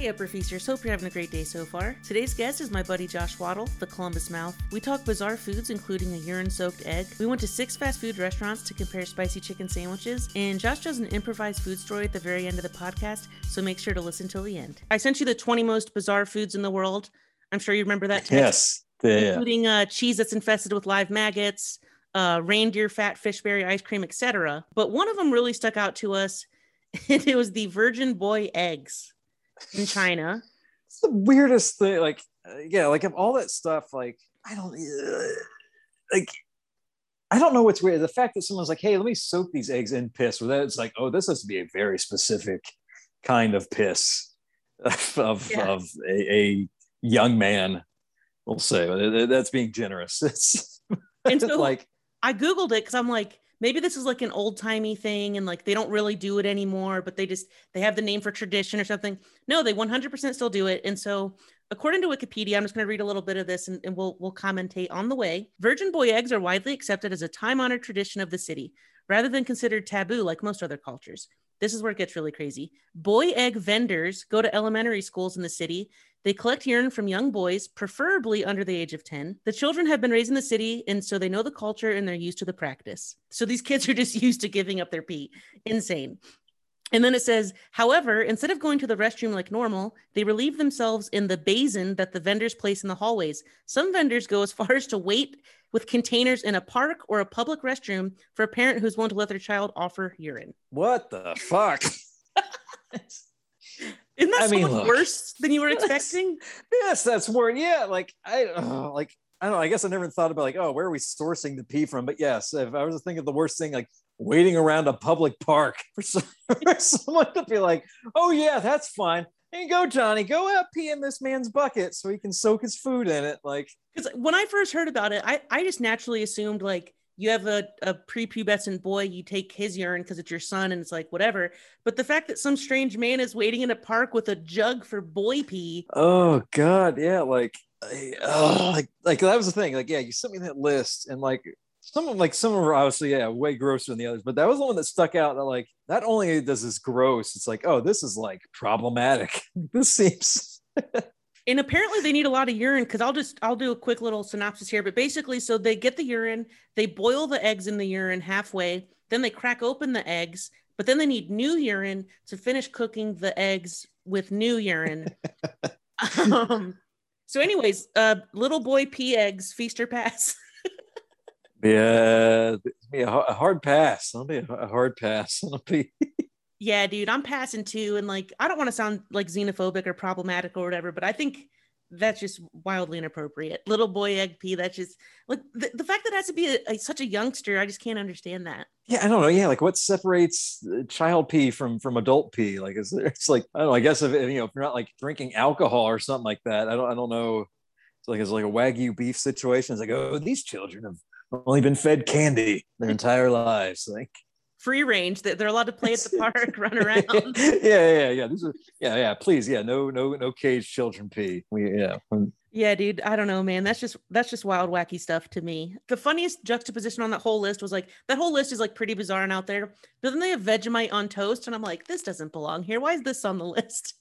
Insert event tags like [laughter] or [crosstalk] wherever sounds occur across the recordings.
Hey, Upper Feasters, hope you're having a great day so far. Today's guest is my buddy Josh Waddle, the Columbus Mouth. We talk bizarre foods, including a urine soaked egg. We went to six fast food restaurants to compare spicy chicken sandwiches, and Josh does an improvised food story at the very end of the podcast, so make sure to listen till the end. I sent you the 20 most bizarre foods in the world. I'm sure you remember that text. Yes. Yeah. Including uh, cheese that's infested with live maggots, uh, reindeer fat, fishberry ice cream, etc. But one of them really stuck out to us, [laughs] and it was the virgin boy eggs in China. It's the weirdest thing. Like, yeah, like of all that stuff, like I don't like. I don't know what's weird. The fact that someone's like, "Hey, let me soak these eggs in piss," that it's like, "Oh, this has to be a very specific kind of piss [laughs] of Yeah. of a, a young man." We'll say that's being generous. [laughs] It's, And so- [laughs] like, I googled it because I'm like, maybe this is like an old timey thing, and like they don't really do it anymore, but they just they have the name for tradition or something. No, they 100% still do it. And so, according to Wikipedia, I'm just going to read a little bit of this, and, and we'll we'll commentate on the way. Virgin boy eggs are widely accepted as a time honored tradition of the city, rather than considered taboo like most other cultures. This is where it gets really crazy. Boy egg vendors go to elementary schools in the city they collect urine from young boys, preferably under the age of 10. The children have been raised in the city, and so they know the culture and they're used to the practice. So these [laughs] kids are just used to giving up their pee. Insane. And then it says, however, instead of going to the restroom like normal, they relieve themselves in the basin that the vendors place in the hallways. Some vendors go as [laughs] far as to wait with containers in a park or a public restroom for a parent who's willing to let their child offer urine. what the fuck? [laughs] Isn't that I so mean, much look. worse than you were expecting? yes, that's more. Yeah, like I uh, like I don't know. I guess I never thought about like, oh, where are we sourcing the pee from? But yes, if I was to think of the worst thing, like waiting around a public park [laughs] for, some, for someone to be like, oh yeah, that's fine. You go, Johnny. Go out pee in this man's bucket so he can soak his food in it. Like, because when I first heard about it, I, I just naturally assumed like you have a, a prepubescent boy, you take his urine because it's your son and it's like whatever. But the fact that some strange man is waiting in a park with a jug for boy pee, oh god, yeah, like, oh, like, like that was the thing. Like, yeah, you sent me that list, and like some of like some of are obviously yeah way grosser than the others, but that was the one that stuck out. That like not only does this gross, it's like oh this is like problematic. [laughs] this seems and apparently they need a lot of urine because I'll just I'll do a quick little synopsis here. But basically, so they get the urine, they boil the eggs in the urine halfway, then they crack open the eggs, but then they need new urine to finish cooking the eggs with new urine. [laughs] um, so, anyways, uh, little boy pea eggs, feast or pass. [laughs] yeah, it's be a, a hard pass. I'll be a, a hard pass. I'll [laughs] be yeah, dude, I'm passing too, and like I don't want to sound like xenophobic or problematic or whatever, but I think that's just wildly inappropriate. Little boy egg pea. That's just like the, the fact that it has to be a, a- such a youngster. I just can't understand that. yeah. I don't know. Yeah, like what separates uh, child pee from from adult pee? Like, is there, [laughs] it's like I don't know. I guess if you know if you're not like drinking alcohol or something like that, I don't I don't know. It's like it's like a wagyu beef situation. It's like oh these children have only been fed candy their entire lives. Like Free range. That they're allowed to play at the [laughs] park, run around. [laughs] yeah, yeah, yeah. These are yeah, yeah. Please, yeah. No, no, no caged children pee. We yeah. Yeah, dude, I don't know, man. That's just that's just wild, wacky stuff to me. The funniest juxtaposition on that whole list was like that whole list is like pretty bizarre and out there. But then they have Vegemite on toast, and I'm like, this doesn't belong here. Why is this on the [laughs] list?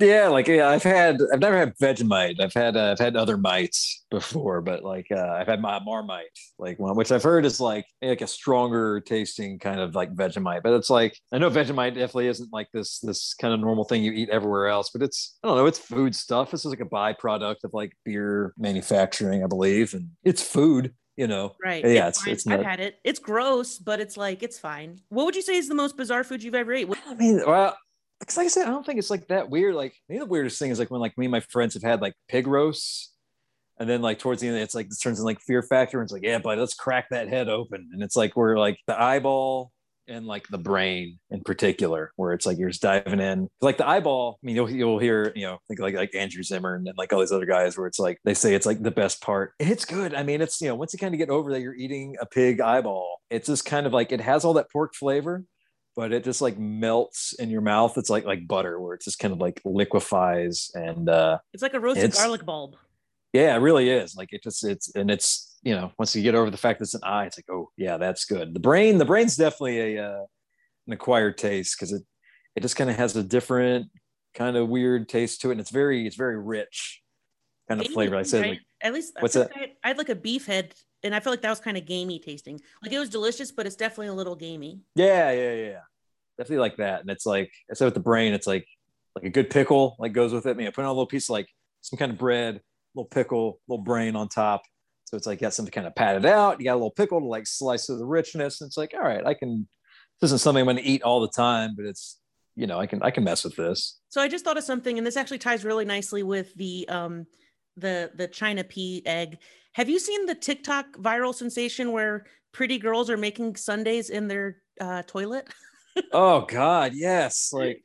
Yeah, like yeah, I've had I've never had Vegemite. I've had uh, I've had other mites before, but like uh, I've had my Marmite, like one which I've heard is like like a stronger tasting kind of like Vegemite. But it's like I know Vegemite definitely isn't like this this kind of normal thing you eat everywhere else. But it's I don't know, it's food stuff. This is like a byproduct of like beer manufacturing, I believe, and it's food. You know, Right. Yeah, it's, it's- it's I've had it. It's gross, but it's like it's fine. What would you say is the most bizarre food you've ever ate? What- I mean, well, because like I said, I don't think it's like that weird. Like the weirdest thing is like when like me and my friends have had like pig roasts, and then like towards the end, it's like it turns in like Fear Factor, and it's like, yeah, but let's crack that head open, and it's like we're like the eyeball and like the brain in particular, where it's like you're just diving in. Like the eyeball, I mean, you'll you'll hear, you know, think like like Andrew Zimmern and like all these other guys, where it's like they say it's like the best part. It's good. I mean, it's you know, once you kind of get over that, you're eating a pig eyeball. It's just kind of like it has all that pork flavor, but it just like melts in your mouth. It's like like butter, where it just kind of like liquefies and uh It's like a roasted garlic bulb. yeah, it really is. Like it just it's and it's you know once you get over the fact that it's an eye, it's like oh yeah, that's good. The brain, the brain's definitely a uh, an acquired taste because it it just kind of has a different kind of weird taste to it, and it's very it's very rich kind of Gamey, flavor. I said right? like at least I what's that? I, I had like a beef head, and I felt like that was kind of gamey tasting. Like it was delicious, but it's definitely a little gamey. yeah, yeah, yeah. Definitely like that. And it's like I said with the brain, it's like like a good pickle like goes with it. Me, I put on a little piece of like some kind of bread, little pickle, little brain on top. So it's like got something to kind of patted out. You got a little pickle to like slice through the richness. And it's like, all right, I can. This isn't something I'm going to eat all the time, but it's you know I can I can mess with this. So I just thought of something, and this actually ties really nicely with the um the the China pea egg. Have you seen the TikTok viral sensation where pretty girls are making sundaes in their uh, toilet? [laughs] oh God, yes. [laughs] Like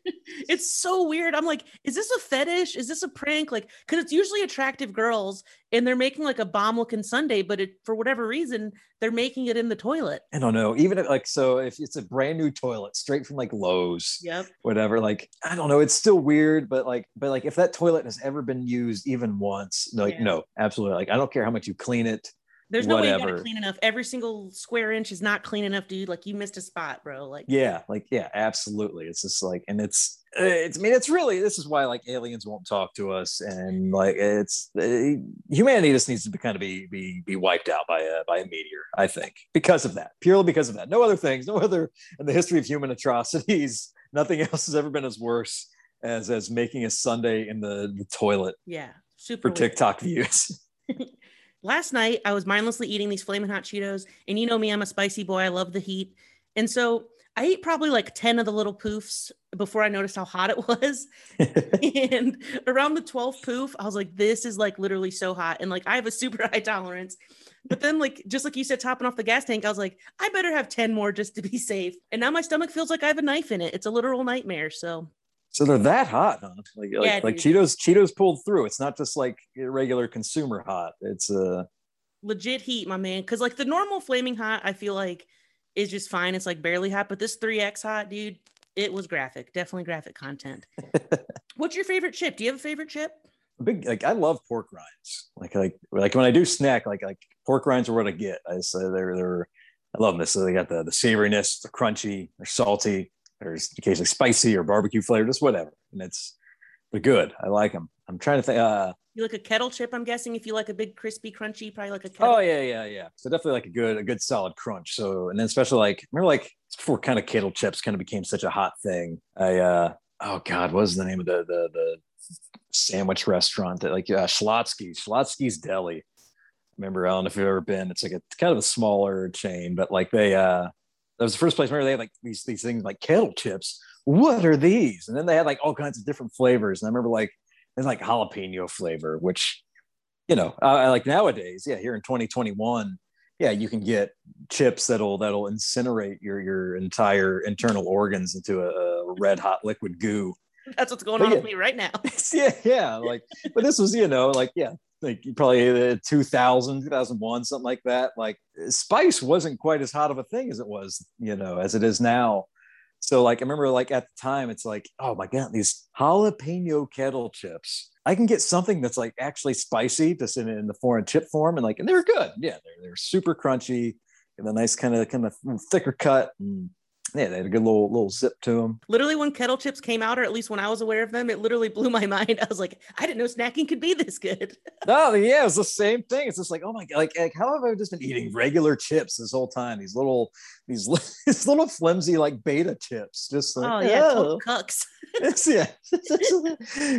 it's so weird. I'm like, is this a fetish? Is this a prank? Like, because it's usually attractive girls, and they're making like a bomb looking sundae, but it for whatever reason they're making it in the toilet. I don't know. Even if, like so, if it's a brand new toilet straight from like Lowe's, Yep. whatever. Like I don't know. It's still weird, but like, but like if that toilet has ever been used even once, like Yeah. no, absolutely. Like I don't care how much you clean it. There's no way you got Whatever. to clean enough. Every single square inch is not clean enough, dude. Like you missed a spot, bro. Like Yeah, like yeah, absolutely. It's just like, and it's it's. I mean, it's really this is why like aliens won't talk to us, and like it's uh, humanity just needs to be kind of be be be wiped out by a by a meteor. I think because of that, purely because of that. No other things, no other in the history of human atrocities. [laughs] Nothing else has ever been as worse as as making a Sunday in the, the toilet yeah, super for weird. TikTok views. [laughs] last night I was mindlessly eating these flaming hot Cheetos, and you know me, I'm a spicy boy. I love the heat, and so I ate probably like ten of the little poofs before I noticed how hot it was. [laughs] and around the 12th poof, I was like, this is like literally so hot, and like I have a super [laughs] high tolerance. But then, like just like you said, topping off the gas tank, I was like, I better have ten more just to be safe. And now my stomach feels like I have a knife in it. It's a literal nightmare. So So they're that hot, huh? Like, like, Yeah, like dude. Cheetos, Cheetos pulled through. It's not just like regular consumer hot. It's uh legit heat, my man. Because like the normal flaming hot, I feel like is just fine. It's like barely hot, but this 3x hot, dude, it was graphic. Definitely graphic content. [laughs] What's your favorite chip? Do you have a favorite chip? big like I love pork rinds. Like like like when I do snack, like like pork rinds are what I get. I say they're they're I love them. So they got the the savoriness, the crunchy, they're salty, there's occasionally spicy or barbecue flavor, just whatever. And it's they're good. I like them. I'm trying to think. Uh, You like a kettle chip? I'm guessing if you like a big crispy crunchy, probably like a kettle. oh yeah, yeah, yeah. So definitely like a good a good solid crunch. So and then especially like remember like before kind of kettle chips kind of became such a hot thing. I uh oh god, what was the name of the the the sandwich restaurant that like uh, Schlotzsky's Schlotzsky's Deli. Remember, I don't know if you've ever been. It's like a kind of a smaller chain, but like they uh that was the first place. Remember, they had like these these things like kettle chips. What are these? And then they had like all kinds of different flavors. And I remember like there's like jalapeno flavor, which you know, uh, like nowadays, yeah, here in 2021, yeah, you can get chips that'll that'll incinerate your your entire internal organs into a, a red hot liquid goo. That's what's going But on yeah. with me right now. [laughs] yeah, yeah, like, but this was, you know, like, yeah, like probably uh, 2000, 2001, something like that. Like, spice wasn't quite as hot of a thing as it was, you know, as it is now. So, like, I remember, like, at the time, it's like, oh my God, these jalapeno kettle chips. I can get something that's like actually spicy, just in, in the foreign chip form, and like, and they were good. Yeah, they're, they're super crunchy and a nice kind of kind of thicker cut. And yeah, they had a good little little zip to them. Literally, when kettle chips came out, or at least when I was aware of them, it literally blew my [laughs] mind. I was like, I didn't know snacking could be this good. [laughs] No, yeah, it's the same thing. It's just like, oh my god, like, like how have I just been eating regular chips this whole time? These little, these, [laughs] these little flimsy like beta chips, just like, Oh yeah, oh. cucks. It's- yeah,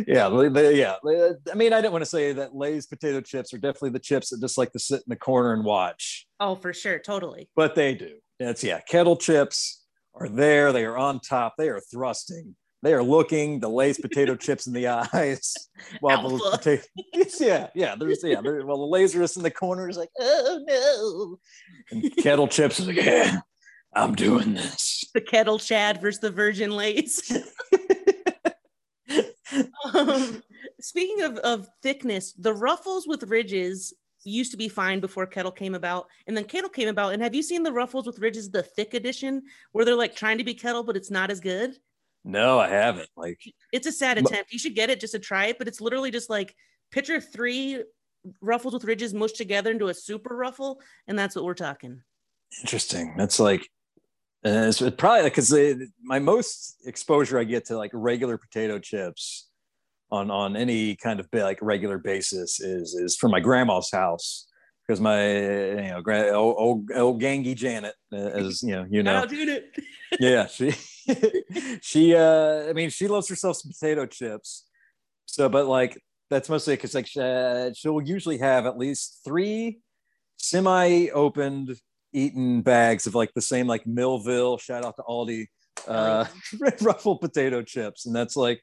yeah, they- yeah. Uh, I mean, I didn't want to say that Lay's potato chips are definitely the chips that just like to sit in the corner and watch, Oh, for sure, totally. but they do. It's yeah, kettle chips are there. They are on top. They are thrusting. They are looking the Lay's potato [laughs] chips in the eyes while the potato. yeah, yeah. There's yeah. There, well, the laser is in the corner is like, oh no. And kettle chips is like, yeah, I'm doing this. The kettle Chad versus the Virgin Lay's. [laughs] um, speaking of, of thickness, the ruffles with ridges used to be fine before kettle came about and then kettle came about and have you seen the ruffles with ridges the thick edition where they're like trying to be kettle but it's not as good No, I haven't. Like, it's a sad attempt you should get it just to try it but it's literally just like picture three ruffles with ridges mushed together into a super ruffle and that's what we're talking interesting. That's like, And it's probably because my most exposure I get to like regular potato chips on on any kind of like regular basis is is from my grandma's house. Because my you know grand, old, old, old gangy Janet uh, as you know you know. [laughs] Yeah she [laughs] she uh I mean she loves herself some potato chips. So but like that's mostly because like uh, she'll usually have at least three semi-opened eaten bags of like the same like Millville. Shout out to Aldi uh [laughs] ruffled potato chips. And that's like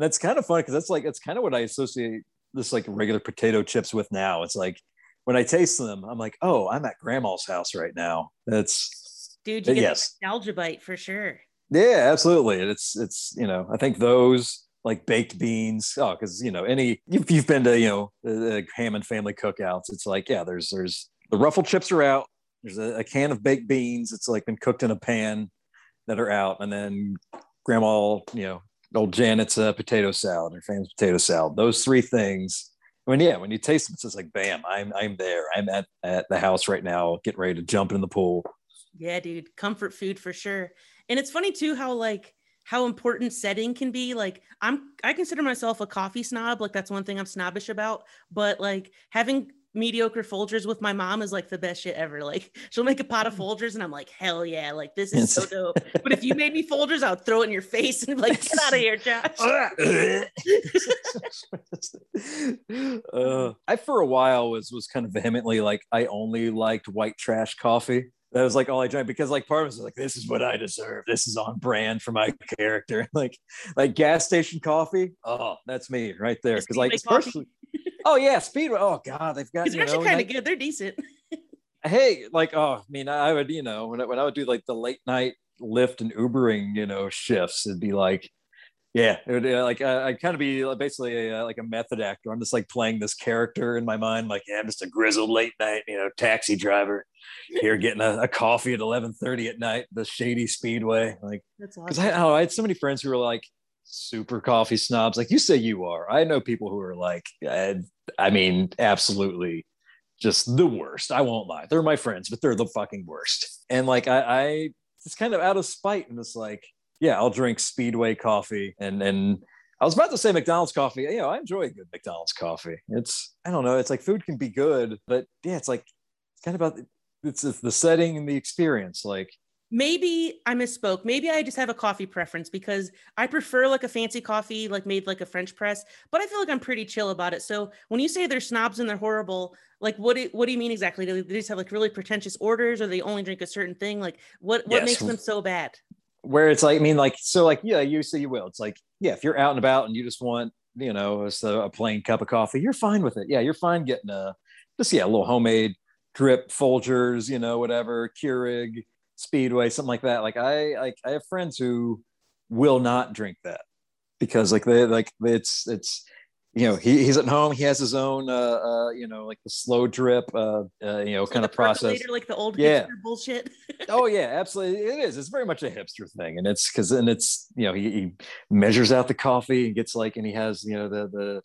that's kind of funny because that's like it's kind of what I associate this like regular potato chips with now. It's like when I taste them, I'm like, oh, I'm at grandma's house right now. That's dude, you get yes. nostalgia bite for sure. Yeah, absolutely. It's it's you know, I think those like baked beans. Oh, because you know, any if you've been to you know the, Hammond family cookouts, it's like yeah, there's there's the ruffled chips are out. There's a, a can of baked beans. It's like been cooked in a pan that are out, and then grandma you know old Janet's uh, potato salad, her famous potato salad. Those three things. I mean, yeah, when you taste them, it's just like, bam, I'm I'm there. I'm at at the house right now, getting ready to jump in the pool. Yeah, dude, comfort food for sure. And it's funny too how like how important setting can be. Like I'm I consider myself a coffee snob. Like that's one thing I'm snobbish about. But like having mediocre Folgers with my mom is like the best shit ever. Like she'll make a pot of mm. Folgers and I'm like, hell yeah, like this is so dope. but if you made me Folgers, I would throw it in your face and be like, get out of here, Josh. uh, [laughs] I for a while was was kind of vehemently like I only liked white trash coffee. That was like all I drank because like part of us was like, this is what I deserve. This is on brand for my [laughs] character. like like gas station coffee. Oh, that's me right there. Because like especially [laughs] oh yeah, Speedway. Oh god, they've got. They're actually kind of good. They're decent. [laughs] hey, like oh, I mean, I would you know when I, when I would do like the late night Lyft and Ubering you know shifts, it'd be like. Yeah, it would uh, like uh, I'd kind of be basically a, uh, like a method actor. I'm just like playing this character in my mind, like yeah, I'm just a grizzled late night, you know, taxi driver here getting a, a coffee at 11:30 at night, the shady speedway. Like, because awesome. I, oh, I had so many friends who were like, super coffee snobs like you say you are. I know people who are like uh, i mean absolutely just the worst. I won't lie. They're my friends but they're the fucking worst. And like i i it's kind of out of spite and it's like yeah i'll drink speedway coffee and and i was about to say mcdonald's coffee. You know i enjoy a good mcdonald's coffee. It's i don't know it's like food can be good but yeah it's like it's kind of about it's, it's the setting and the experience. Like maybe I misspoke. Maybe I just have a coffee preference because I prefer like a fancy coffee, like made like a French press, but I feel like I'm pretty chill about it. So when you say they're snobs and they're horrible, like what do, what do you mean exactly? Do they just have like really pretentious orders or they only drink a certain thing? Like what, what yes. makes them so bad? Where it's like, I mean, like, so like, yeah, you say you will. It's like, yeah, if you're out and about and you just want, you know, a, a plain cup of coffee, you're fine with it. Yeah, you're fine getting a, just, yeah, a little homemade drip Folgers, you know, whatever, Keurig, Speedway, something like that. Like I like I have friends who will not drink that because like they like it's it's you know he, he's at home he has his own uh, uh you know like the slow drip uh, uh you know so kind of process. like the old yeah. bullshit. [laughs] Oh yeah absolutely. It is. It's very much a hipster thing and it's because and it's you know he, he, measures out the coffee and gets like and he has you know the the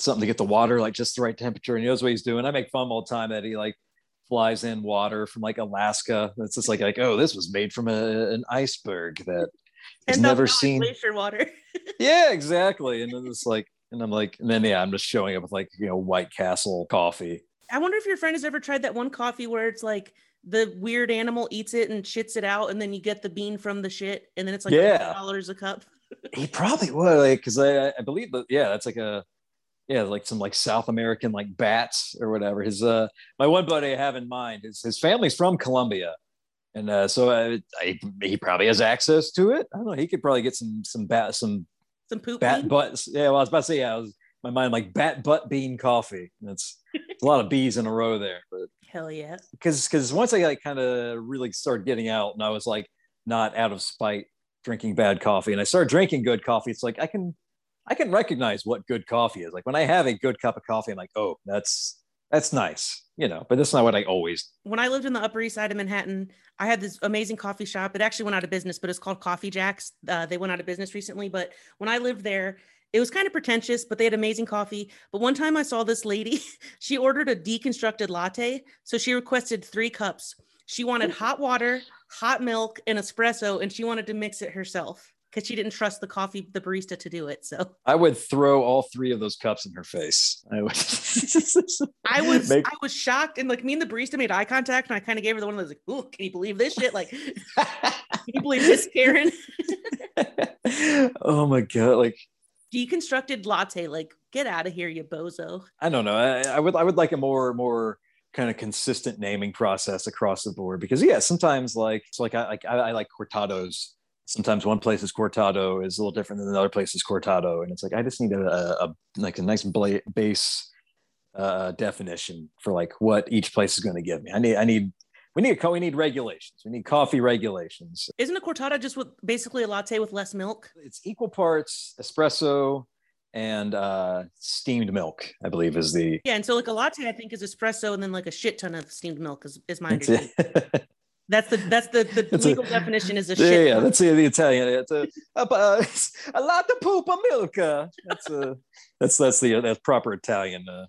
something to get the water like just the right temperature and he knows what he's doing. I make fun all the time that he like flies in water from like Alaska. It's just like like oh, this was made from a, an iceberg that has never seen glacier water. [laughs] yeah, exactly. And then it's like, and I'm like, and then yeah, I'm just showing up with like you know White Castle coffee. I wonder if your friend has ever tried that one coffee where it's like the weird animal eats it and shits it out, and then you get the bean from the shit, and then it's like yeah dollars a cup. he probably would, like, because I I believe that yeah, that's like a yeah, like some like South American like bats or whatever. His uh, my one buddy I have in mind, his his family's from Colombia, and uh, so I, I, he probably has access to it. I don't know. He could probably get some some bat some some poop bat bean? butts. Yeah, well, I was about to say yeah. I was my mind like bat butt bean coffee. That's a lot of [laughs] bees in a row there, but hell yeah. Because because once I like kind of really started getting out, and I was like not out of spite drinking bad coffee, and I started drinking good coffee. It's like I can I can recognize what good coffee is. Like when I have a good cup of coffee, I'm like, oh, that's that's nice, you know. But that's not what I always. When I lived in the Upper East Side of Manhattan, I had this amazing coffee shop. It actually went out of business, but it's called Coffee Jacks. Uh, they went out of business recently, but when I lived there, it was kind of pretentious, but they had amazing coffee. But one time I saw this lady, [laughs] she ordered a deconstructed latte. So she requested three cups. She wanted hot water, hot milk, and espresso, and she wanted to mix it herself because she didn't trust the coffee, the barista to do it. So I would throw all three of those cups in her face. I would. [laughs] I was Make... I was shocked, and like me and the barista made eye contact, and I kind of gave her the one that was like, "Ooh, can you believe this shit? Like, [laughs] can you believe this, Karen?" [laughs] oh my god! Like deconstructed latte. Like, get out of here, you bozo. I don't know. I, I would I would like a more more kind of consistent naming process across the board because yeah, sometimes like it's like I like I, I like cortados sometimes one place is cortado is a little different than another place is cortado and it's like i just need a, a, a like a nice bla- base uh, definition for like what each place is going to give me. I need i need we need we need regulations. We need coffee regulations. Isn't a cortado just with basically a latte with less milk? It's equal parts espresso and uh steamed milk i believe is the yeah and so like a latte i think is espresso and then like a shit ton of steamed milk is, is my understanding [laughs] That's the that's the, the legal a, definition is a shit. Yeah, that's the, the Italian. It's a a, [laughs] a lot of poop of milk. That's a that's that's the that's proper Italian. Uh.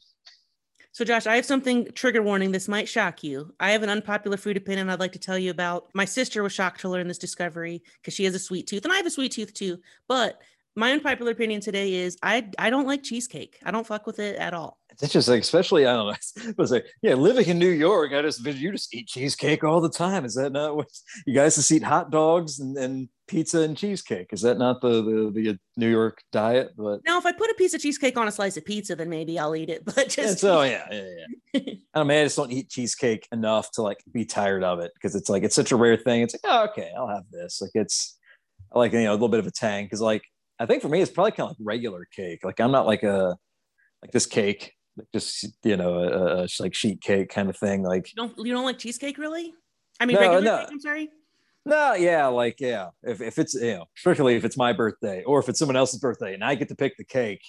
So, Josh, I have something trigger warning. This might shock you. I have an unpopular food opinion I'd like to tell you about. My sister was shocked to learn this discovery because she has a sweet tooth, and I have a sweet tooth too. But my unpopular opinion today is I I don't like cheesecake. I don't fuck with it at all. It's like, especially I don't know. [laughs] I was like, yeah, living in New York, I just you just eat cheesecake all the time. Is that not what [laughs] you guys just eat hot dogs and, and pizza and cheesecake? Is that not the, the the uh, New York diet? But now, if I put a piece of cheesecake on a slice of pizza, then maybe I'll eat it. [laughs] But just so oh, yeah, yeah, yeah. I mean, I just don't eat cheesecake enough to like be tired of it because it's like it's such a rare thing. It's like, oh, okay, I'll have this. Like it's I like you know a little bit of a tang because like I think for me, it's probably kind of like regular cake. Like I'm not like a like this cake, just you know, a, a like sheet cake kind of thing. Like you don't you don't like cheesecake really? I mean, no, regular no. cake. I'm sorry. No, yeah, like yeah. If if it's you know, strictly if it's my birthday or if it's someone else's birthday and I get to pick the cake,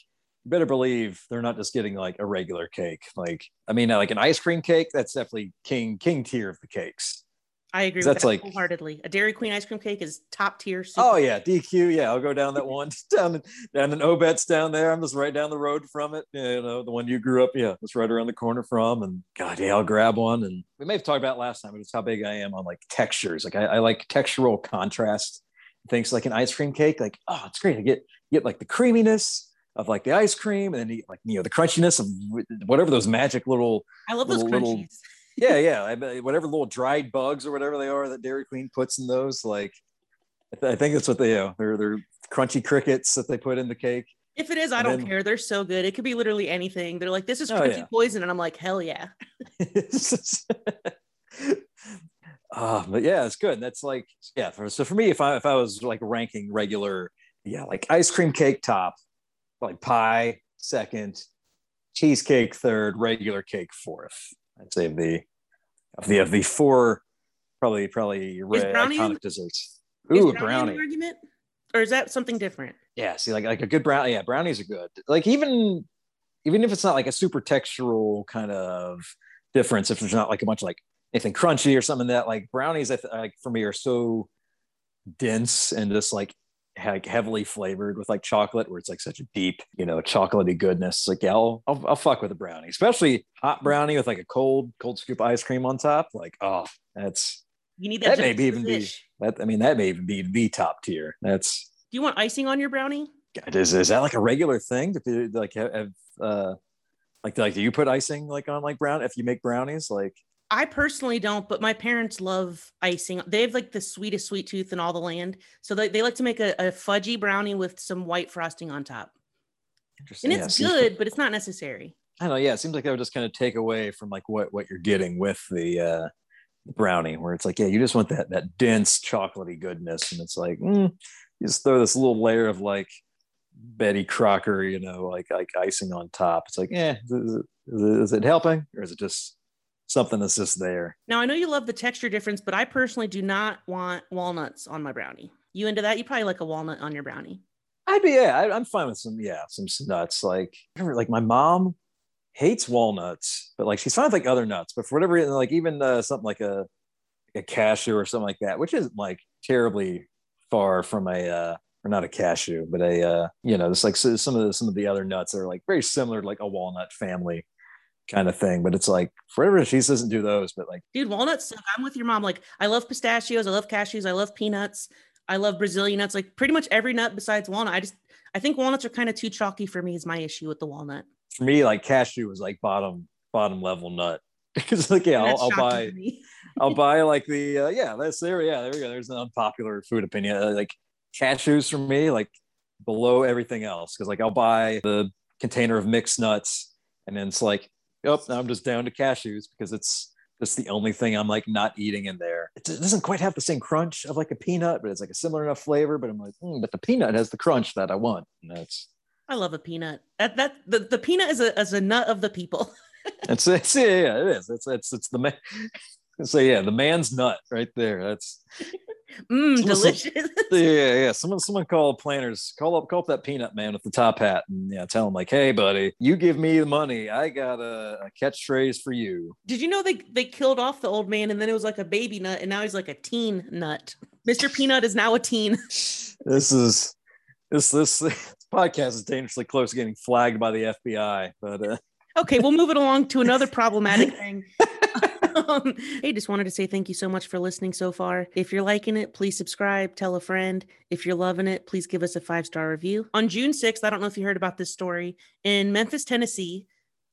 you better believe they're not just getting like a regular cake. Like I mean, like an ice cream cake, that's definitely king king tier of the cakes. I agree. That's that like wholeheartedly. A Dairy Queen ice cream cake is top tier. Oh yeah, DQ. Yeah, I'll go down that one down [laughs] down in Obetz down there. I'm just right down the road from it. You know, the one you grew up. Yeah, it's right around the corner from. And God, yeah, I'll grab one. And we may have talked about last time, but it's how big I am on like textures. Like I, I like textural contrast. Things like an ice cream cake. Like oh, it's great. I get get like the creaminess of like the ice cream and then like you know the crunchiness of whatever those magic little. I love those little, crunchies. Yeah, yeah. I, whatever little dried bugs or whatever they are that Dairy Queen puts in those, like I, th- I think that's what they are. They're they're crunchy crickets that they put in the cake. If it is, I and don't then, care. They're so good. It could be literally anything. They're like, this is crunchy oh, yeah. poison, and I'm like, hell yeah. uh, [laughs] but yeah, it's good. That's like, yeah. For, so for me, if I if I was like ranking regular, yeah, like ice cream cake top, like pie second, cheesecake third, regular cake fourth. I'd say the of the of the four probably probably red, iconic desserts. Ooh, brownie. Argument, or is that something different? Yeah, see, like like a good brownie. Yeah, brownies are good. Like even even if it's not like a super textural kind of difference, if there's not like a bunch of like anything crunchy or something that like brownies, I th- like for me are so dense and just like like heavily flavored with like chocolate, where it's like such a deep, you know, chocolatey goodness. Like, yeah, I'll, I'll, I'll fuck with a brownie, especially hot brownie with like a cold, cold scoop ice cream on top. Like, oh, that's you need that. That may even be that. I mean, that may even be the top tier. That's. Do you want icing on your brownie? Is is that like a regular thing? To like have uh, like like do you put icing like on like brown if you make brownies like? I personally don't, but my parents love icing. They have like the sweetest sweet tooth in all the land. So they, they like to make a, a fudgy brownie with some white frosting on top. Interesting. And it's yeah, good, but it's not necessary. I don't know. Yeah, it seems like that would just kind of take away from like what what you're getting with the uh brownie, where it's like, yeah, you just want that that dense chocolatey goodness, and it's like, mm, you just throw this little layer of like Betty Crocker, you know, like like icing on top. It's like, yeah, is, is it helping or is it just something that's just there. Now I know you love the texture difference, but I personally do not want walnuts on my brownie. You into that? You probably like a walnut on your brownie. I'd be yeah, I, am fine with some yeah, some nuts. Like like my mom hates walnuts, but like she's fine with like other nuts. But for whatever reason, like even uh, something like a a cashew or something like that, which isn't like terribly far from a uh, or not a cashew, but a uh, you know, it's like some of the some of the other nuts are like very similar to like a walnut family kind of thing. But it's like forever cheese doesn't do those. But like, dude, walnuts. I'm with your mom. Like, I love pistachios. I love cashews. I love peanuts. I love Brazilian nuts. Like pretty much every nut besides walnut. I just I think walnuts are kind of too chalky for me. Is my issue with the walnut. For me, like cashew was like bottom bottom level nut [laughs] because like yeah, I'll, I'll buy [laughs] I'll buy like the uh, yeah that's there yeah there we go. There's an unpopular food opinion uh, like cashews for me like below everything else because like I'll buy the container of mixed nuts and then it's like oh now I'm just down to cashews because it's that's the only thing I'm like not eating in there. It doesn't quite have the same crunch of like a peanut, but it's like a similar enough flavor. But I'm like, mm, but the peanut has the crunch that I want. And that's. I love a peanut. That that the, the peanut is a as a nut of the people. it's, it's yeah, yeah, it is. It's it's it's the man. [laughs] So yeah, the man's nut right there. That's Mm, delicious. [laughs] yeah, yeah. Someone, someone call Planters. Call up, call up that peanut man with the top hat, and yeah, tell him like, "Hey, buddy, you give me the money. I got a, a catchphrase for you." Did you know they they killed off the old man, and then it was like a baby nut, and now he's like a teen nut. Mister Peanut is now a teen. [laughs] this is this this, [laughs] this podcast is dangerously close to getting flagged by the FBI, but. Uh... Okay, we'll move it along to another problematic thing [laughs] hey, just wanted to say thank you so much for listening so far. If you're liking it, please subscribe, tell a friend. If you're loving it, please give us a five star review. On June 6th, I don't know if you heard about this story. In Memphis, Tennessee,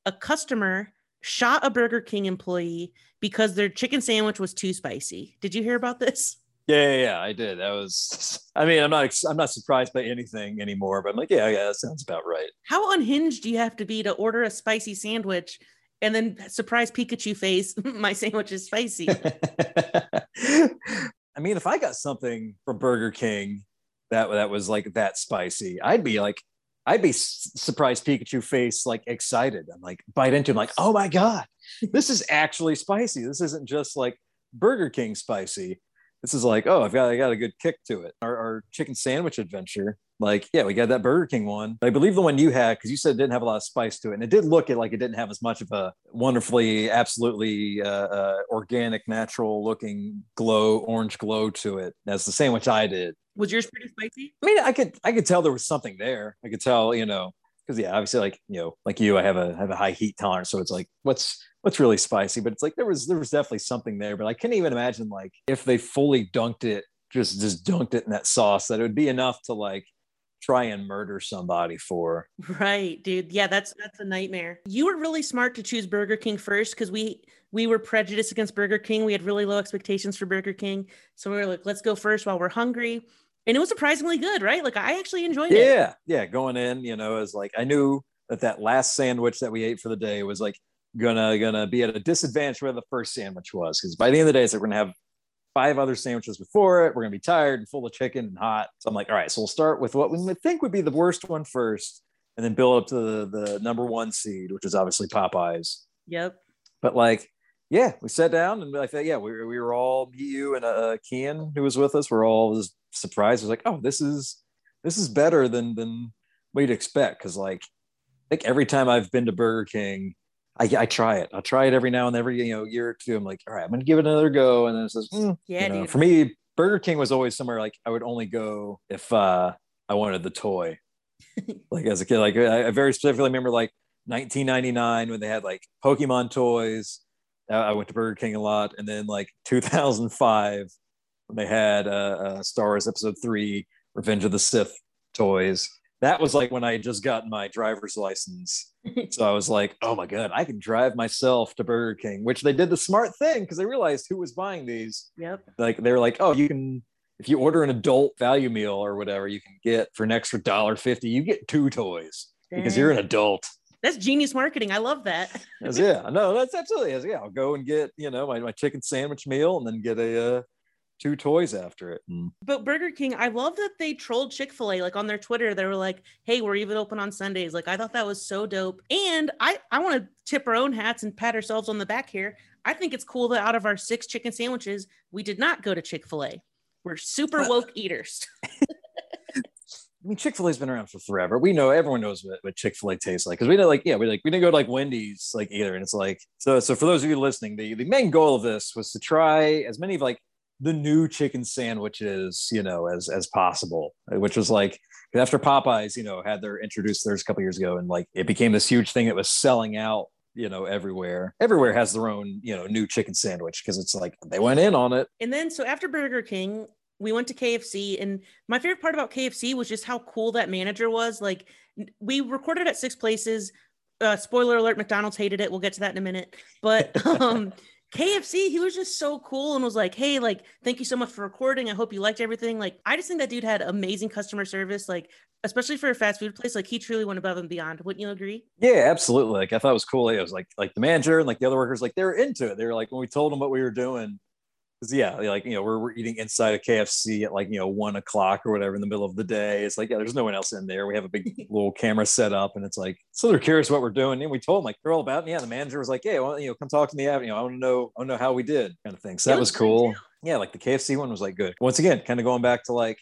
a customer shot a Burger King employee because their chicken sandwich was too spicy. Did you hear about this? [laughs] Yeah, yeah, yeah, I did. That was. I mean, I'm not. I'm not surprised by anything anymore. But I'm like, yeah, yeah, that sounds about right. How unhinged do you have to be to order a spicy sandwich and then surprise Pikachu face, [laughs] my sandwich is spicy. [laughs] I mean, if I got something from Burger King that that was like that spicy, I'd be like, I'd be surprised Pikachu face like excited. I'm like bite into him like, oh my god, this is actually spicy. This isn't just like Burger King spicy. This is like, oh, I've got I got a good kick to it. Our, our chicken sandwich adventure like yeah we got that burger king one. I believe the one you had because you said it didn't have a lot of spice to it and it did look like it didn't have as much of a wonderfully absolutely uh, uh, organic natural looking glow orange glow to it as the sandwich i did. Was yours pretty spicy? I mean i could i could tell there was something there. I could tell you know because yeah obviously like you know like you i have a have a high heat tolerance so it's like what's what's really spicy but it's like there was there was definitely something there but i can't even imagine like if they fully dunked it just just dunked it in that sauce that it would be enough to like try and murder somebody for. Right, dude. Yeah, that's that's a nightmare. You were really smart to choose Burger King first because we we were prejudiced against Burger King. We had really low expectations for Burger King. So we were like, let's go first while we're hungry. And it was surprisingly good, right? Like I actually enjoyed yeah, it. Yeah, yeah. Going in, you know, as like I knew that that last sandwich that we ate for the day was like gonna gonna be at a disadvantage where the first sandwich was because by the end of the day, it's like we're gonna have five other sandwiches before it. We're gonna be tired and full of chicken and hot. So I'm like, all right, so we'll start with what we think would be the worst one first, and then build up to the, the number one seed, which is obviously Popeyes. Yep. But like, yeah, we sat down and I thought, yeah, we, we were all you and uh, Kian who was with us. We're all surprised. It was like, oh, this is this is better than than what you'd expect. Because like, I think every time I've been to Burger King, I, I try it. I'll try it every now and every you know year or two. I'm like, all right, I'm gonna give it another go. And then it says, mm, yeah, you know, for me, Burger King was always somewhere like I would only go if uh, I wanted the toy. [laughs] like as a kid, like I, I, very specifically remember like 1999 when they had like Pokemon toys. I went to Burger King a lot, and then like 2005 when they had uh, uh, Star Wars Episode Three: Revenge of the Sith toys that was like when I had just gotten my driver's license. [laughs] so I was like, oh my God, I can drive myself to Burger King, which they did the smart thing because they realized who was buying these. Yep. Like they were like, oh, you can, if you order an adult value meal or whatever, you can get for an extra dollar fifty, you get two toys Dang. because you're an adult. That's genius marketing. I love that. yeah, [laughs] no, that's absolutely yeah. I'll go and get you know my, my chicken sandwich meal and then get a uh, two toys after it. But Burger King, I love that they trolled Chick fil A. Like on their Twitter, they were like, hey, we're even open on Sundays. Like I thought that was so dope. And I, I want to tip our own hats and pat ourselves on the back here. I think it's cool that out of our six chicken sandwiches, we did not go to Chick fil A. We're super woke eaters. [laughs] I mean, Chick Fil A's been around for forever. We know everyone knows what, what Chick Fil A tastes like because we know, like, yeah, we like we didn't go to like Wendy's like either, and it's like so. So for those of you listening, the the main goal of this was to try as many of like the new chicken sandwiches, you know, as as possible, which was like after Popeyes, you know, had their introduced theirs a couple years ago, and like it became this huge thing that was selling out, you know, everywhere. Everywhere has their own, you know, new chicken sandwich because it's like they went in on it. And then so after Burger King, we went to KFC and my favorite part about KFC was just how cool that manager was. Like we recorded at six places. Uh, spoiler alert, McDonald's hated it. We'll get to that in a minute. But [laughs] um KFC, he was just so cool and was like, "Hey, like, thank you so much for recording. I hope you liked everything." Like, I just think that dude had amazing customer service, like, especially for a fast food place. Like, he truly went above and beyond. Wouldn't you agree? Yeah, absolutely. Like, I thought it was cool. It was like, like the manager and like the other workers, like, they were into it. They were like, when we told them what we were doing, yeah, like you know, we're, we're eating inside a KFC at like you know one o'clock or whatever in the middle of the day. It's like yeah, there's no one else in there. We have a big [laughs] little camera set up, and it's like so they're curious what we're doing. And we told them like they're all about. And yeah, the manager was like, yeah, well, you know, come talk to me. You know, I want to know, I want to know how we did, kind of thing. So that was, was cool. Yeah, like the KFC one was like good. Once again, kind of going back to like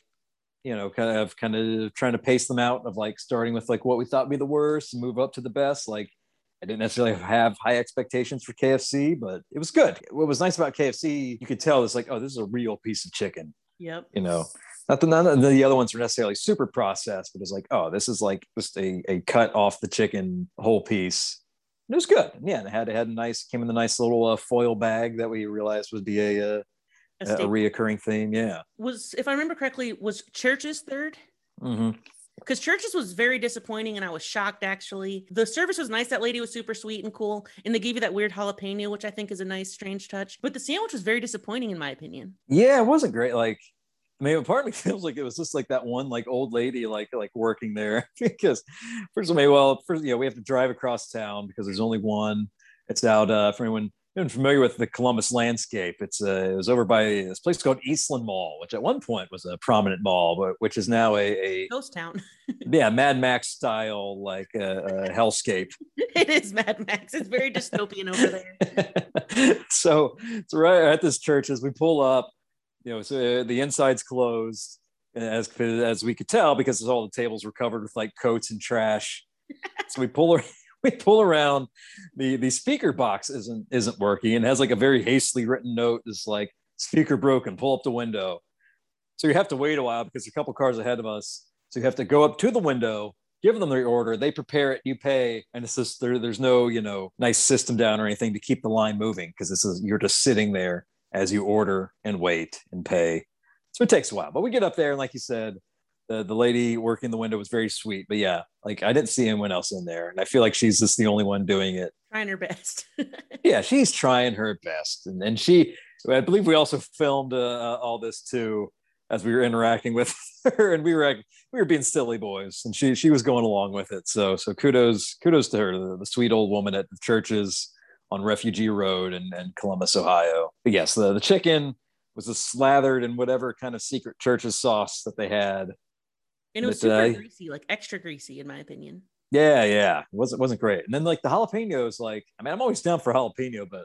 you know, kind of kind of trying to pace them out of like starting with like what we thought would be the worst and move up to the best. Like I didn't necessarily have high expectations for KFC, but it was good. What was nice about KFC, you could tell it's like, oh, this is a real piece of chicken. Yep. You know, not that none of the other ones were necessarily super processed, but it's like, oh, this is like just a, a cut off the chicken whole piece. And it was good. Yeah, and it had it had a nice came in the nice little uh, foil bag that we realized would be a, uh, a, a, reoccurring theme. Yeah. Was if I remember correctly, was Church's 3rd mm-hmm because Church's was very disappointing and i was shocked actually the service was nice that lady was super sweet and cool and they gave you that weird jalapeno which i think is a nice strange touch but the sandwich was very disappointing in my opinion yeah it wasn't great like I mean, part of me [laughs] feels like it was just like that one like old lady like like working there [laughs] because first of all, well, first you know we have to drive across town because there's only one. It's out uh, for anyone been familiar with the Columbus landscape. It's uh, it was over by this place called Eastland Mall, which at one point was a prominent mall, but which is now a, a ghost town. [laughs] yeah, Mad Max style like a uh, uh, hellscape. [laughs] it is Mad Max. It's very dystopian over there. [laughs] so so right at this church as we pull up, you know, so uh, the inside's closed, as as we could tell because all the tables were covered with like coats and trash. so we pull we pull around the the speaker box isn't isn't working. And has like a very hastily written note is like speaker broken pull up the window. So you have to wait a while because a couple cars ahead of us. So you have to go up to the window give them the order they prepare it you pay and it's just there, there's no you know nice system down or anything to keep the line moving because this is you're just sitting there as you order and wait and pay. So it takes a while but we get up there and like you said the, the lady working the window was very sweet. But yeah, like I didn't see anyone else in there. And I feel like she's just the only one doing it. Trying her best. [laughs] yeah, she's trying her best. And, and she, I believe we also filmed uh, uh all this too as we were interacting with [laughs] her and we were we were being silly boys and she she was going along with it so so kudos kudos to her the, the sweet old woman at the Church's on refugee road and, and columbus ohio but yes the, the chicken was slathered in whatever kind of secret church's sauce that they had and it was super greasy, like extra greasy, in my opinion. Yeah, yeah, it wasn't wasn't great. And then like the jalapenos, like I mean, I'm always down for jalapeno, but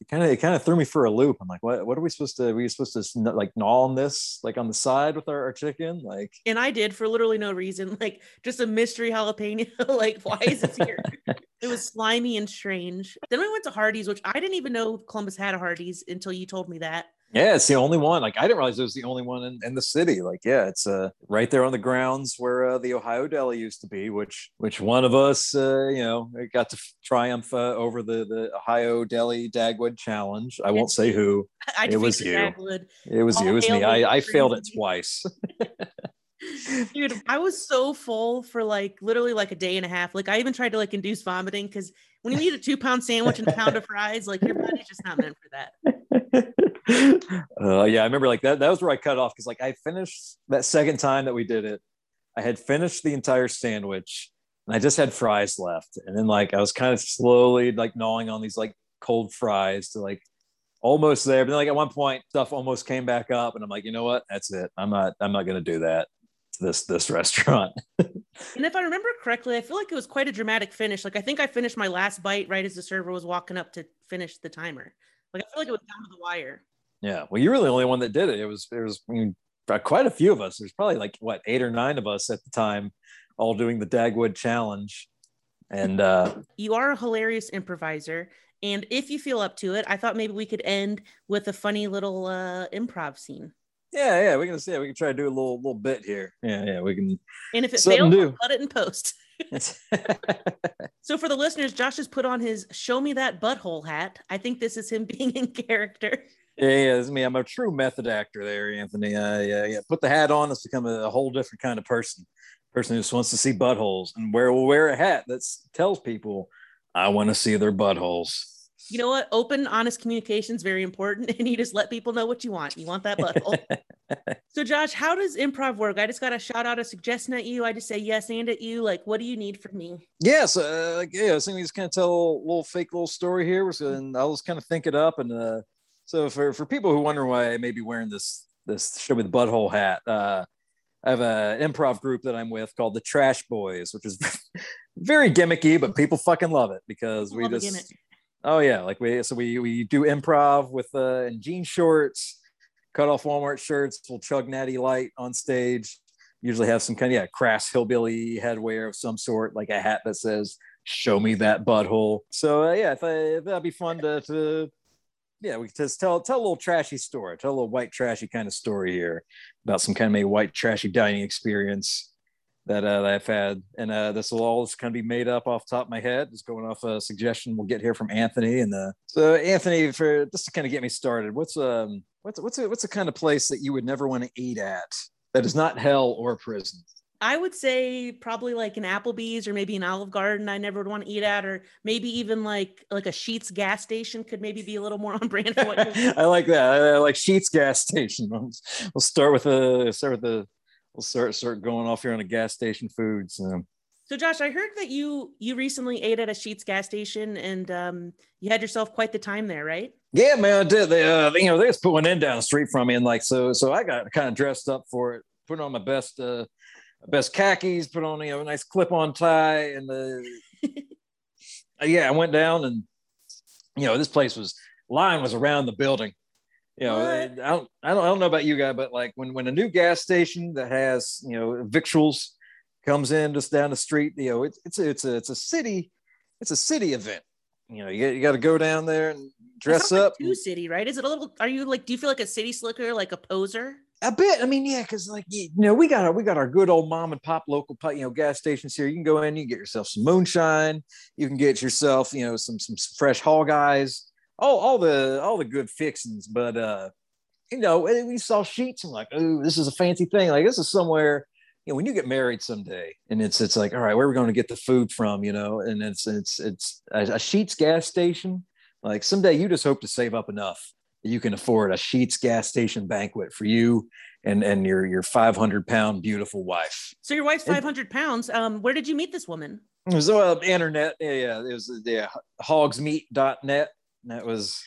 it kind of it kind of threw me for a loop. I'm like, what what are we supposed to? Are we supposed to like gnaw on this like on the side with our, our chicken? Like, and I did for literally no reason, [laughs] like just a mystery jalapeno. [laughs] like, why is this here? [laughs] it was slimy and strange. Then we went to Hardee's, which I didn't even know Columbus had a Hardee's until you told me that. Yeah, it's the only one. Like I didn't realize it was the only one in, in the city. Like, yeah, it's uh right there on the grounds where uh, the Ohio Deli used to be, which which one of us, uh, you know, got to triumph uh, over the the Ohio Deli Dagwood Challenge. I won't say who. [laughs] I it was you. Dagwood. It was All you. It was me. I, I failed it twice. [laughs] Dude, I was so full for like literally like a day and a half. Like I even tried to like induce vomiting because when you eat a two pound sandwich and a pound of fries, like your body's just not meant for that. [laughs] uh, yeah, I remember like that. That was where I cut off because like I finished that second time that we did it. I had finished the entire sandwich and I just had fries left. And then like I was kind of slowly like gnawing on these like cold fries to like almost there. But then like at one point stuff almost came back up and I'm like, you know what? That's it. I'm not I'm not gonna do that to this this restaurant. [laughs] and if I remember correctly, I feel like it was quite a dramatic finish. Like I think I finished my last bite right as the server was walking up to finish the timer. Like I feel like it was down to the wire. Yeah. Well, you were the only one that did it. It was, it was I mean, quite a few of us. There's probably like what, eight or nine of us at the time, all doing the Dagwood challenge. And uh, you are a hilarious improviser. And if you feel up to it, I thought maybe we could end with a funny little uh, improv scene. Yeah, yeah, we can see. It. We can try to do a little little bit here. Yeah, yeah, we can. And if it fails, cut it in post. [laughs] [laughs] so for the listeners, Josh has put on his "Show Me That Butthole" hat. I think this is him [laughs] being in character. Yeah, yeah, it's me. I'm a true method actor there, Anthony. Uh, yeah, yeah. Put the hat on, it's become a, a whole different kind of person. Person who just wants to see buttholes and wear will wear a hat that tells people, "I want to see their buttholes." You know what? Open, honest communication is very important, [laughs] and you just let people know what you want. You want that butthole. [laughs] so, Josh, how does improv work? I just got a shout out, a suggestion at you. I just say yes and at you. Like, what do you need from me? Yes, uh, yeah. So we just kind of tell a little fake little story here, and I'll just kind of think it up. And uh, so, for for people who wonder why I may be wearing this this show me the butthole hat, uh, I have an improv group that I'm with called the Trash Boys, which is [laughs] very gimmicky, but people fucking love it because we just oh yeah, like we so we we do improv with uh in jean shorts, cut off Walmart shirts. We'll chug Natty Light on stage. Usually have some kind of yeah crass hillbilly headwear of some sort, like a hat that says "Show me that butthole." So uh, yeah, I, that'd be fun to, to yeah, we just tell tell a little trashy story, tell a little white trashy kind of story here about some kind of maybe white trashy dining experience that, uh, that I've had, and uh, this will all just kind of be made up off top of my head, just going off a suggestion we'll get here from Anthony. And uh, so Anthony, for just to kind of get me started, what's um what's what's a, what's the kind of place that you would never want to eat at that is not hell or prison? I would say probably like an Applebee's or maybe an Olive Garden. I never would want to eat at, or maybe even like like a Sheetz gas station could maybe be a little more on brand for what. [laughs] I like that. I like Sheetz gas station. We'll start with a start with the. We'll start start going off here on a gas station food. So. So Josh, I heard that you you recently ate at a Sheetz gas station and um, you had yourself quite the time there, right? Yeah, man, I did. They, uh, you know, they just put one in down the street from me, and like so, so I got kind of dressed up for it, put on my best uh, best khakis, put on you know a nice clip-on tie, and the [laughs] yeah, I went down and you know this place was line was around the building. You know, I don't, I don't, I don't know about you guys, but like when when a new gas station that has you know victuals comes in just down the street, you know, it's it's a, it's a it's a city, it's a city event. You know, you, you got to go down there and dress up. Like city, right? Is it a little? Are you like? Do you feel like a city slicker, like a poser? A bit. I mean, yeah, because like you know, we got our we got our good old mom and pop local you know gas stations here. You can go in, you can get yourself some moonshine, you can get yourself you know some some fresh hog eyes, all all the all the good fixings. But uh, you know, we saw Sheetz and like, oh, this is a fancy thing. Like this is somewhere. You know, when you get married someday, and it's it's like, all right, where are we going to get the food from? You know, and it's it's it's a, a Sheetz gas station. Like someday, you just hope to save up enough that you can afford a Sheetz gas station banquet for you and and your your 500 pound beautiful wife. So your wife's 500 pounds. Um, where did you meet this woman? It was uh, internet. Yeah, yeah, it was yeah, hogsmeat.net. That was.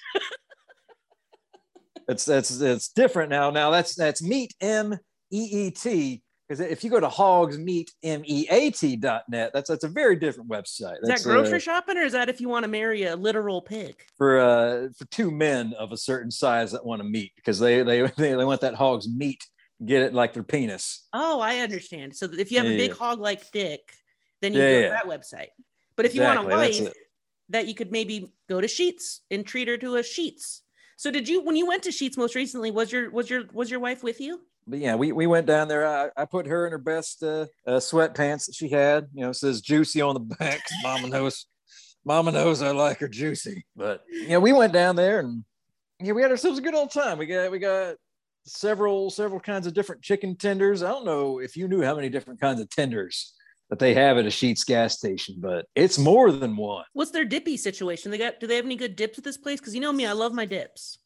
it's that's it's different now. Now that's that's meat m e e t because if you go to hogsmeatmeat.net, that's that's a very different website. Is that's, that grocery uh, shopping, or is that if you want to marry a literal pig? For uh, for two men of a certain size that want to meet because they they [laughs] they, they want that hog's meat, get it like their penis. Oh, I understand. So if you have yeah, a big yeah. hog like dick, then you yeah, go to that website. But if you exactly, want a wife, that you could maybe go to Sheetz and treat her to a Sheetz. So did you when you went to Sheetz most recently? Was your was your was your wife with you? but yeah, we, we went down there. I, I put her in her best uh, uh, sweatpants that she had. You know, says juicy on the back. Mama knows, Mama knows I like her juicy. But yeah, we went down there and yeah, we had ourselves a good old time. We got we got several several kinds of different chicken tenders. I don't know if you knew how many different kinds of tenders that they have at a Sheetz gas station, but it's more than one. What's their dippy situation? They got do they have any good dips at this place? Because you know me, I love my dips.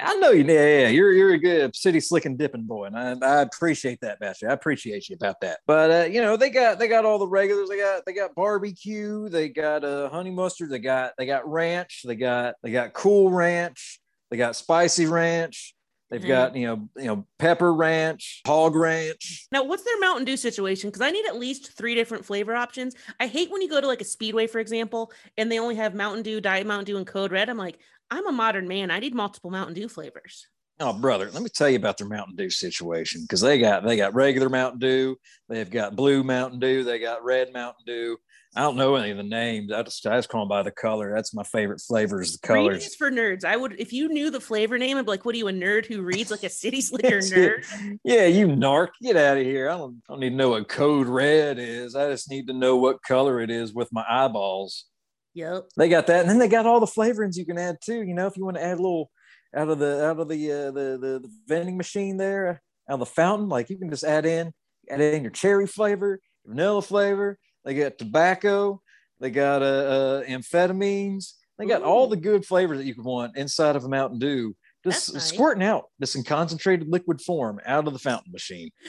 I know you. Yeah, yeah, you're you're a good city slicking dipping boy, and I, I appreciate that, Bastard. I appreciate you about that. But uh, you know, they got they got all the regulars. They got they got barbecue. They got uh, honey mustard. They got they got ranch. They got they got cool ranch. They got spicy ranch. They've mm-hmm. got you know you know pepper ranch, hog ranch. Now, what's their Mountain Dew situation? Because I need at least three different flavor options. I hate when you go to like a Speedway, for example, and they only have Mountain Dew, Diet Mountain Dew, and Code Red. I'm like, I'm a modern man. I need multiple Mountain Dew flavors. Oh, brother, let me tell you about their Mountain Dew situation because they got they got regular Mountain Dew, they've got blue Mountain Dew, they got red Mountain Dew. I don't know any of the names. I just I just call them by the color. That's my favorite flavor is the colors. Reading is for nerds. I would if you knew the flavor name, I'd be like, "What are you a nerd who reads like a city [laughs] slicker nerd?" yeah, you narc, get out of here. I don't, I don't need to know what code red is. I just need to know what color it is with my eyeballs. Yep. They got that, and then they got all the flavorings you can add too. You know, if you want to add a little out of the out of the uh, the, the, the vending machine there, out of the fountain, like you can just add in add in your cherry flavor, vanilla flavor. They got tobacco. They got uh, uh amphetamines. They got Ooh. all the good flavors that you could want inside of a Mountain Dew just nice. squirting out this in concentrated liquid form out of the fountain machine. [laughs]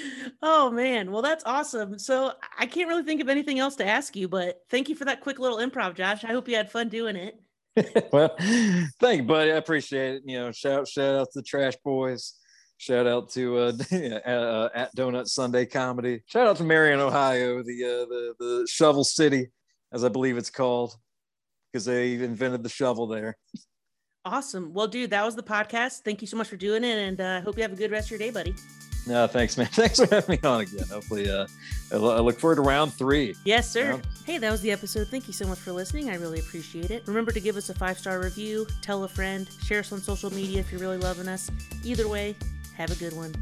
Oh man, well that's awesome. So I can't really think of anything else to ask you, but thank you for that quick little improv, Josh. I hope you had fun doing it. [laughs] well, thank you, buddy. I appreciate it. You know, shout shout out to the Trash Boys. Shout out to [laughs] uh, uh, at Donut Sunday Comedy. Shout out to Marion, Ohio, the uh, the the Shovel City, as I believe it's called, because they invented the shovel there. Awesome. Well, dude, that was the podcast. Thank you so much for doing it, and I uh, hope you have a good rest of your day, buddy. No, thanks, man. [laughs] Thanks for having me on again. Hopefully, uh, I look forward to round three. Yes, sir. Round- hey, that was the episode. Thank you so much for listening. I really appreciate it. Remember to give us a five star review, tell a friend, share us on social media if you're really loving us. Either way, have a good one.